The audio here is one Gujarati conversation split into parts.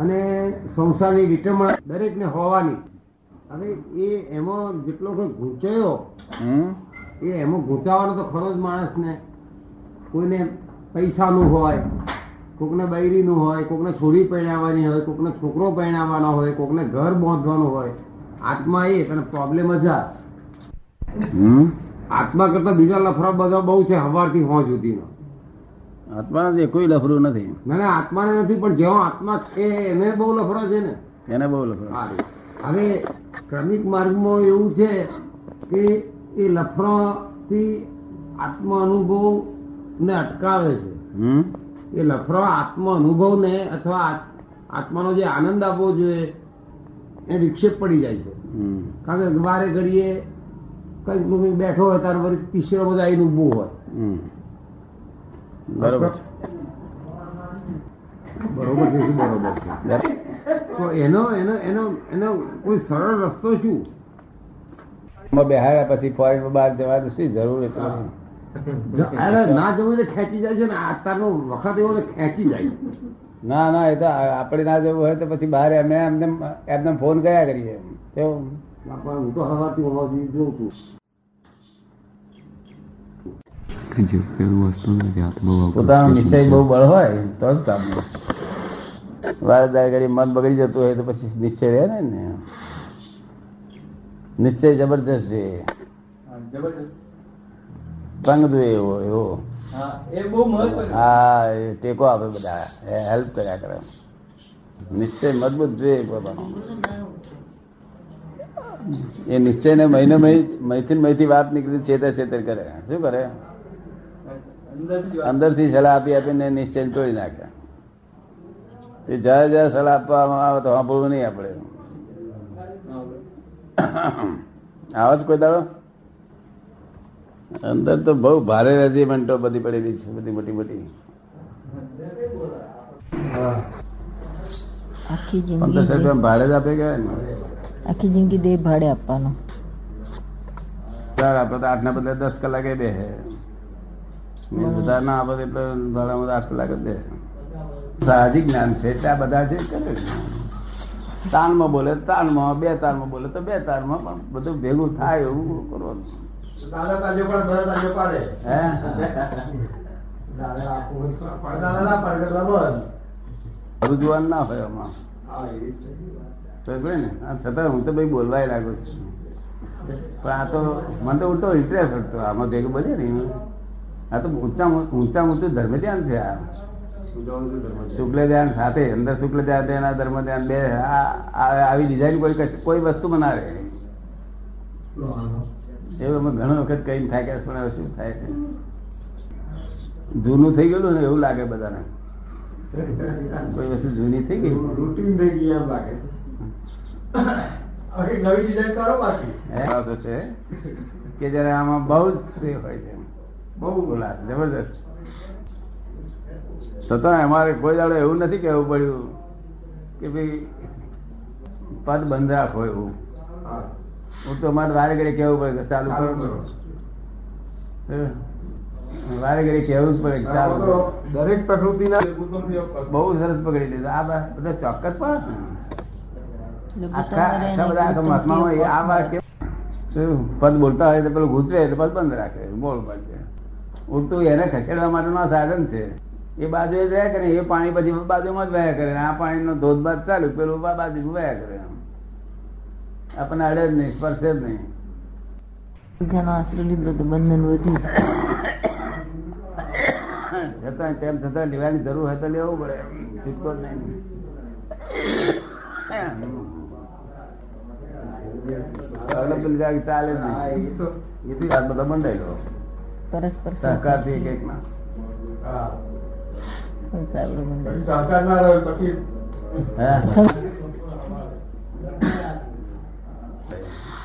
અને સંસારની વિટમણ દરેકને હોવાની. હવે એ એમાં જેટલો કોઈ ઘૂંચાયો એ એમાં ઘૂંટાવાનો તો ખરો જ માણસને. કોઈને પૈસાનું હોય કોકને બૈરીનું હોય કોકને છોરી પહેણાવવાની હોય કોકને છોકરો પહેણાવવાનો હોય કોકને ઘર બાંધવાનું હોય. આત્મા એક અને પ્રોબ્લેમ હજાર આત્મા કરતા બીજા લફરા બધા બહુ છે હવારથી હોં સુધીનો. આત્મા નથી કોઈ લફરું નથી. ના ના આત્માને નથી પણ જેવો આત્મા છે એને બહુ લફરો છે ને. એને બહુ લફરો. હવે ક્રમિક માર્ગમાં એવું છે કે એ લફરાથી આત્મ અનુભવ ને અટકાવે છે. એ લફરો આત્મ અનુભવને અથવા આત્માનો જે આનંદ આપવો જોઈએ એ વિક્ષેપ પડી જાય છે. હમ. કારણ કે વારે ઘડીએ કંઈકનું કંઈક બેઠો હોય ત્યારે વળી તીસરો બધા આવીને ઉભું હોય. હમ. બરોબર બરોબર છે બરોબર છે? તો એનો એનો એનો એનો કોઈ સરળ રસ્તો શું? એમાં બેહાડ્યા પછી ફોરેન બહાર જવાનું શું જરૂર એટલે અરે ના જવું એટલે ખેંચી જાય છે ને અત્યારનો વખત એવો ખેંચી જાય. ના ના એ તો આપણે ના જવું હોય તો પછી બહાર એમને એમને એમને ફોન કર્યા કરીએ. હું તો હવાથી હોવાથી જોઉં છું. જે પેલું વસ્તુ નથી પોતાનો નિશ્ચય બહુ બળ હોય તો જ કામ વારદાર કરી મન બગડી જતું હોય તો પછી નિશ્ચય રહે ને ને નિશ્ચય જબરજસ્ત છે તંગ જોઈએ એવો એવો હા એ ટેકો આપે બધા હેલ્પ કર્યા કરે નિશ્ચય મજબૂત જોઈએ પોતાનો એ નિશ્ચય ને મહિને મહીથી મહીથી વાત નીકળી છેતર છેતર કરે શું કરે અંદરથી સલાહ આપી આપીને નિશ્ચય તોડી નાખ્યા એ જયારે જયારે સલાહ આપવામાં આવે તો સાંભળવું નહીં આપણે. આવો જ કોઈ દાડો? અંદર તો બહુ ભારે રેજીમેન્ટો બધી પડેલી છે બધી મોટી મોટી. આખી પંદરસો જિંદગી ભાડે જ આપે ગયા ને. આખી જિંદગી દેહ ભાડે આપવાનો. ચાર આપે તો આઠ ના બદલે દસ કલાકે બે બધા ના આપે તો એટલે ભાડામાં આઠ કલાક જ બે સાહજિક જ્ઞાન છે એટલે આ બધા છે કરે તાનમાં બોલે તાન તાનમાં બે તારમાં બોલે તો બે તારમાં પણ બધું ભેગું થાય એવું કરવાનું. જોવાનું ના હોય આમાં. ને છતાં હું તો ભાઈ બોલવાય લાગુ છું. પણ આ તો મને તો ઉલટો ઇન્ટરેસ્ટ હતો. આમાં ભેગું બને ને આ તો ઊંચા ઊંચા ઊંચું ધર્મ ધ્યાન છે આ. શુક્લ ધ્યાન સાથે અંદર શુક્લ ધ્યાન એના ધર્મ ધ્યાન બે આવી ડિઝાઇન કોઈ કોઈ વસ્તુ બનાવે. એવું અમે ઘણો વખત કહીને થાય કે પણ શું થાય છે? જૂનું થઈ ગયેલું ને એવું લાગે બધાને. કોઈ વસ્તુ જૂની થઈ ગઈ? રૂટીન થઈ ગઈ એમ લાગે. નવી ડિઝાઇન કરો બાકી. છે. કે જયારે આમાં બહુ જ હોય છે. બહુ બોલા જબરદસ્ત. છતાં અમારે કોઈ દાડો એવું નથી કહેવું પડ્યું કે ભાઈ પદ બંધ રાખો એવું. હું તો અમારે વારે ઘડી કહેવું પડે ચાલુ કરો? વારે ઘડી કહેવું જ પડે ચાલુ કરો. દરેક પ્રકૃતિના બહુ સરસ પકડી લીધું. આ બધા ચોક્કસ પણ આખા આખા બધા આખા આ વાત પદ બોલતા હોય તો પેલું ગૂંચવે એટલે પદ બંધ રાખે. બોલ પડશે ઉલટું એને ખસેડવા માટેનું આ સાધન છે. એ બાજુ જ રહ્યા કરે એ પાણી પછી બાજુમાં જ વહ્યા કરે આ પાણીનો ધોધબાદ ચાલુ પેલું બાજુ વહ્યા કરે આપણને અડે જ નહીં સ્પર્શે જ નહીં. જેનો આશરો લીધો તો બંધન વધ્યું. છતાં તેમ છતાં લેવાની જરૂર હોય તો લેવું પડે છૂટકો જ નહીં. ચાલે નહીં એથી આ બધા બંધાયેલો પરસ્પર સહકારથી એક એકના સંસાર સહકાર ના રહ્યો પછી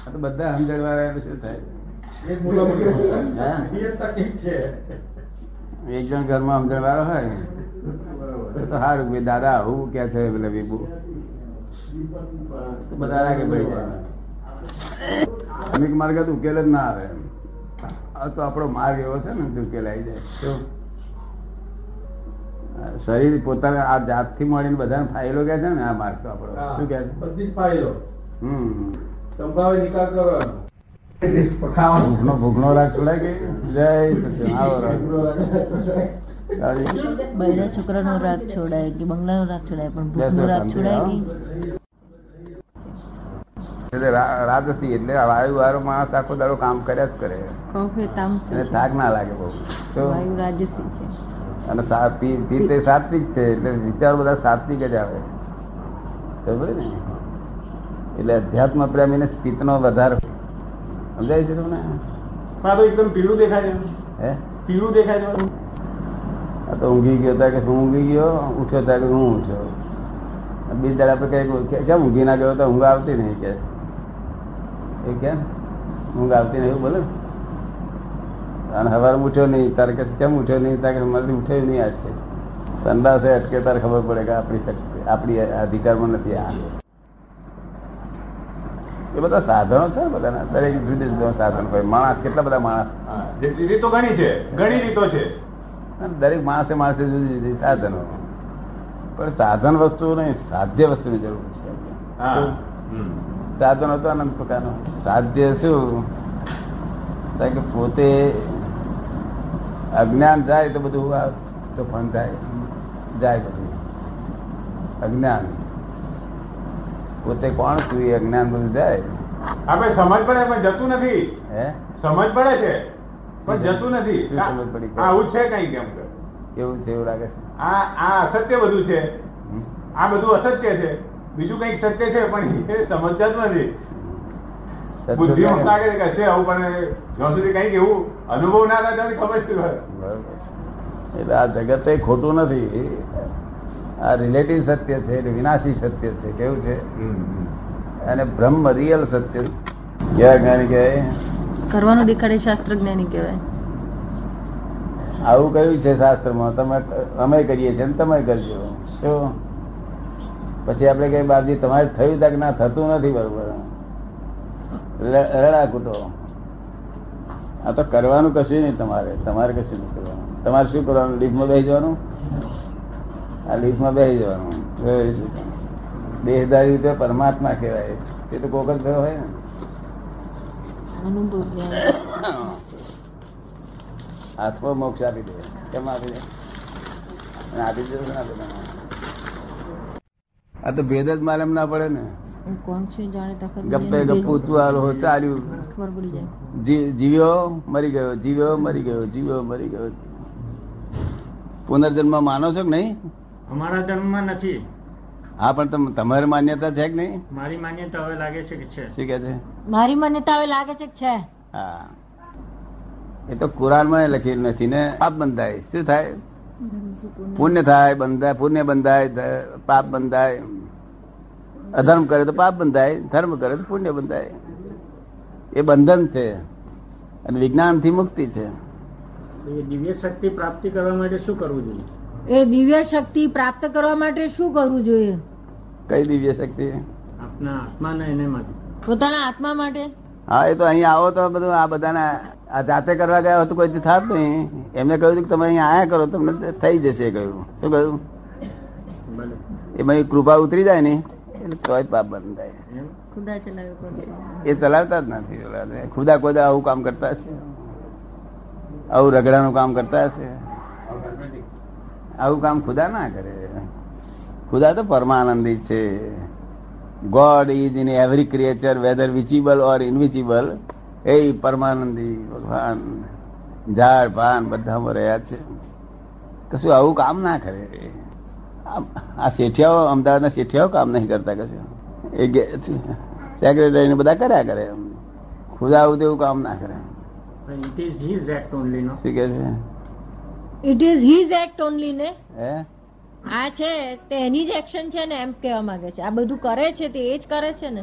તો બધા સમજણ શું થાય? એક જણ ઘરમાં સમજણ વાળો હોય તો સારું ભાઈ દાદા આવું કે છે? પેલે બીબુ બધા રાગે પડી જાય અનેક માર્ગ તો ઉકેલ જ ના આવે. આ તો આપણો માર્ગ એવો છે ને ધુકેલાઈ જાય. શરીર પોતાના આ જાતથી મળીને બધાને ફાયલો કે છે ને આ માર્ગ તો આપણો. શું કે બધી જ ફાઇલો હમ. સંભાવે નિકાલ કરવાનો. ભૂખનો રાગ છોડાય કે? જય સચિદાનંદ. આવો રાગ. બૈરા છોકરાનો રાગ છોડાય કે બંગલાનો રાગ છોડાય પણ ભૂખનો રાગ છોડાય રાજસી એટલે વાયુ વાળો માણસ આખો દાડો કામ કર્યા જ કરે. છે. થાક ના લાગે બહુ. વાયુ રાજસી છે. અને સા- તે સાત્વિક છે એટલે વિચાર બધા સાત્વિક જ આવે. ખબર ને? એટલે અધ્યાત્મ પ્રેમીને પિત્તનો વધારે. સમજાય છે તમને? એકદમ પીળું દેખાય છે. હે? પીળું દેખાય છે. આ તો ઊંઘી ગયો હતા કે હું ઊંઘી ગયો? ઉઠ્યો હતા કે હું ઉઠ્યો? બીજ દાડા પર કઈ કેમ ઊંઘી ના ગયો? તો ઊંઘ આવતી નહીં કે. એ કેમ ઊંઘ આવતી નહીં એવું બોલે? અને હવાર ઉઠ્યો નહીં તારે કે કેમ ઉઠ્યો નહીં? તારે મારાથી ઉઠ્યો નહીં કે. સંદાસે અટકે તારે ખબર પડે કે આપણી શક્તિ આપણી અધિકારમાં નથી આ. એ બધા સાધનો છે બધાના. દરેક જુદી જુદા સાધન હોય. માણસ કેટલા બધા માણસ? રીતો ઘણી છે. ઘણી રીતો છે. દરેક માણસે માણસે જુદી જુદી સાધનો. પણ સાધન વસ્તુ નહીં સાધ્ય વસ્તુની જરૂર છે. સાધનો હતો અનંત પ્રકારનું. સાધ્ય શું? કે પોતે અજ્ઞાન જાય તો બધું તો તોફાન થાય જાય બધું. અજ્ઞાન. પોતે કોણ છું એ અજ્ઞાન બધું જાય? આપણે સમજ પડે પણ જતું નથી. હે? સમજ પડે છે પણ જતું નથી. સમજ પડી? આવું છે કઈ કેમ કે. એવું છે એવું લાગે છે. આ આ અસત્ય બધું છે. આ બધું અસત્ય છે. બીજું કંઈક સત્ય છે પણ એ સમજતા જ નથી. બુદ્ધિ લાગે? છે કે છે આવું પણ જ્યાં સુધી કંઈક એવું અનુભવ ના થાય ત્યારે ખબર છે એટલે આ જગત એ ખોટું નથી. આ રિલેટિવ સત્ય છે એટલે વિનાશી સત્ય છે. કેવું છે? અને બ્રહ્મ રિયલ સત્ય. કેવા જ્ઞાની કહેવાય? કરવાનું દેખાડે શાસ્ત્ર જ્ઞાની કહેવાય. આવું કયું છે શાસ્ત્રમાં. તમે અમે કરીએ છીએ ને તમે કરજો. શું? પછી આપણે કહીએ બાપજી તમારે થયું તક ના થતું નથી બરોબર. રડા રડાકૂટો. આ તો કરવાનું કશું નહીં તમારે તમારે કશું નહીં કરવાનું. તમારે શું કરવાનું? લીફમાં બેસી જવાનું? આ લીફમાં બેસી જવાનું. દેહદારી રીતે પરમાત્મા કહેવાય. એ તો કોક જ થયો હોય ને. હાથમાં મોક્ષ આપી દે. કેમ આપી દે? આપી દે ના આ તો ભેદ જ માલમ ના પડે ને. કોણ છે જાણે તખત ગપ્પે ગપ્પુ ચાલ્યું. ખબર પડી જાય. જીવ્યો મરી ગયો જીવ્યો મરી ગયો જીવ્યો મરી ગયો. પુનર્જન્મ માનો છો કે નહીં? અમારા ધર્મમાં નથી. હા પણ તમ- તમારી માન્યતા છે કે નહીં? મારી માન્યતા હવે લાગે છે કે છે. શું કે છે? મારી માન્યતા હવે લાગે છે કે છે. હા. એ તો કુરાનમાં લખેલું નથી ને. આપ બંધાય. શું થાય? પુણ્ય થાય બંધાય પુણ્ય બંધાય પાપ બંધાય. અધર્મ કરે તો પાપ બંધાય ધર્મ કરે તો પુણ્ય બંધાય. એ બંધન છે અને વિજ્ઞાનથી મુક્તિ છે. દિવ્ય શક્તિ પ્રાપ્તિ કરવા માટે શું કરવું જોઈએ? એ દિવ્ય શક્તિ પ્રાપ્ત કરવા માટે શું કરવું જોઈએ? કઈ દિવ્ય શક્તિ? આપના આત્માના એને માટે. પોતાના આત્મા માટે? હા એ તો અહીં આવો તો બધું આ બધાને આ જાતે કરવા ગયા હોય તો કોઈ થાત નહીં. એમને કહ્યું કે તમે અહીંયા આયા કરો તમને થઈ જશે કહ્યું. શું કહ્યું? એમાં કૃપા ઉતરી જાય ને એટલે તોય પાપ બંધ થાય. એ ચલાવતા જ નથી. ઓલા. ખુદા ખુદા આવું કામ કરતા હશે. આવું રગડાનું કામ કરતા હશે. આવું કામ ખુદા ના કરે. ખુદા તો પરમાનંદી છે. God is in every creature whether visible or invisible એ પરમાનંદી ભગવાન ઝાડ પાન બધામાં રહ્યા છે. કશું આવું કામ ના કરે. આ- આ શેઠિયાઓ અમદાવાદના શેઠિયાઓ કામ નહીં કરતા કશું. એ સેક્રેટરી ને બધા કર્યા કરે. ખુદા આવું તેવું કામ ના કરે. It is his act only નો શું કે છે? It is his act only ને? હે? આ છે તે એની જ એક્શન છે ને એમ કહેવા માંગે છે. આ બધું કરે છે તે એ જ કરે છે ને?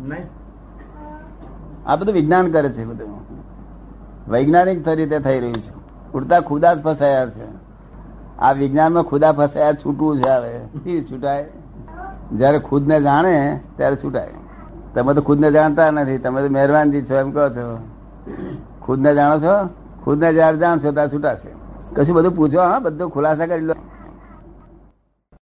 નહીં. આ બધું વિજ્ઞાન કરે છે બધું. વૈજ્ઞાનિક રીતે થઈ રહ્યું છે. ઉડતા ખુદા જ ફસાયા છે. આ વિજ્ઞાનમાં ખુદા ફસાયા છૂટવું છે હવે. છૂટાય. જયારે ખુદને જાણે, ત્યારે છૂટાય. તમે તો ખુદને જાણતા નથી. તમે તો મહેરબાનજી છો, એમ કહો છો. ખુદને જાણો છો? ખુદને જ્યારે જાણશો ત્યારે છૂટાશે. કશું બધું પૂછો, હા? બધું ખુલાસા કરી લો.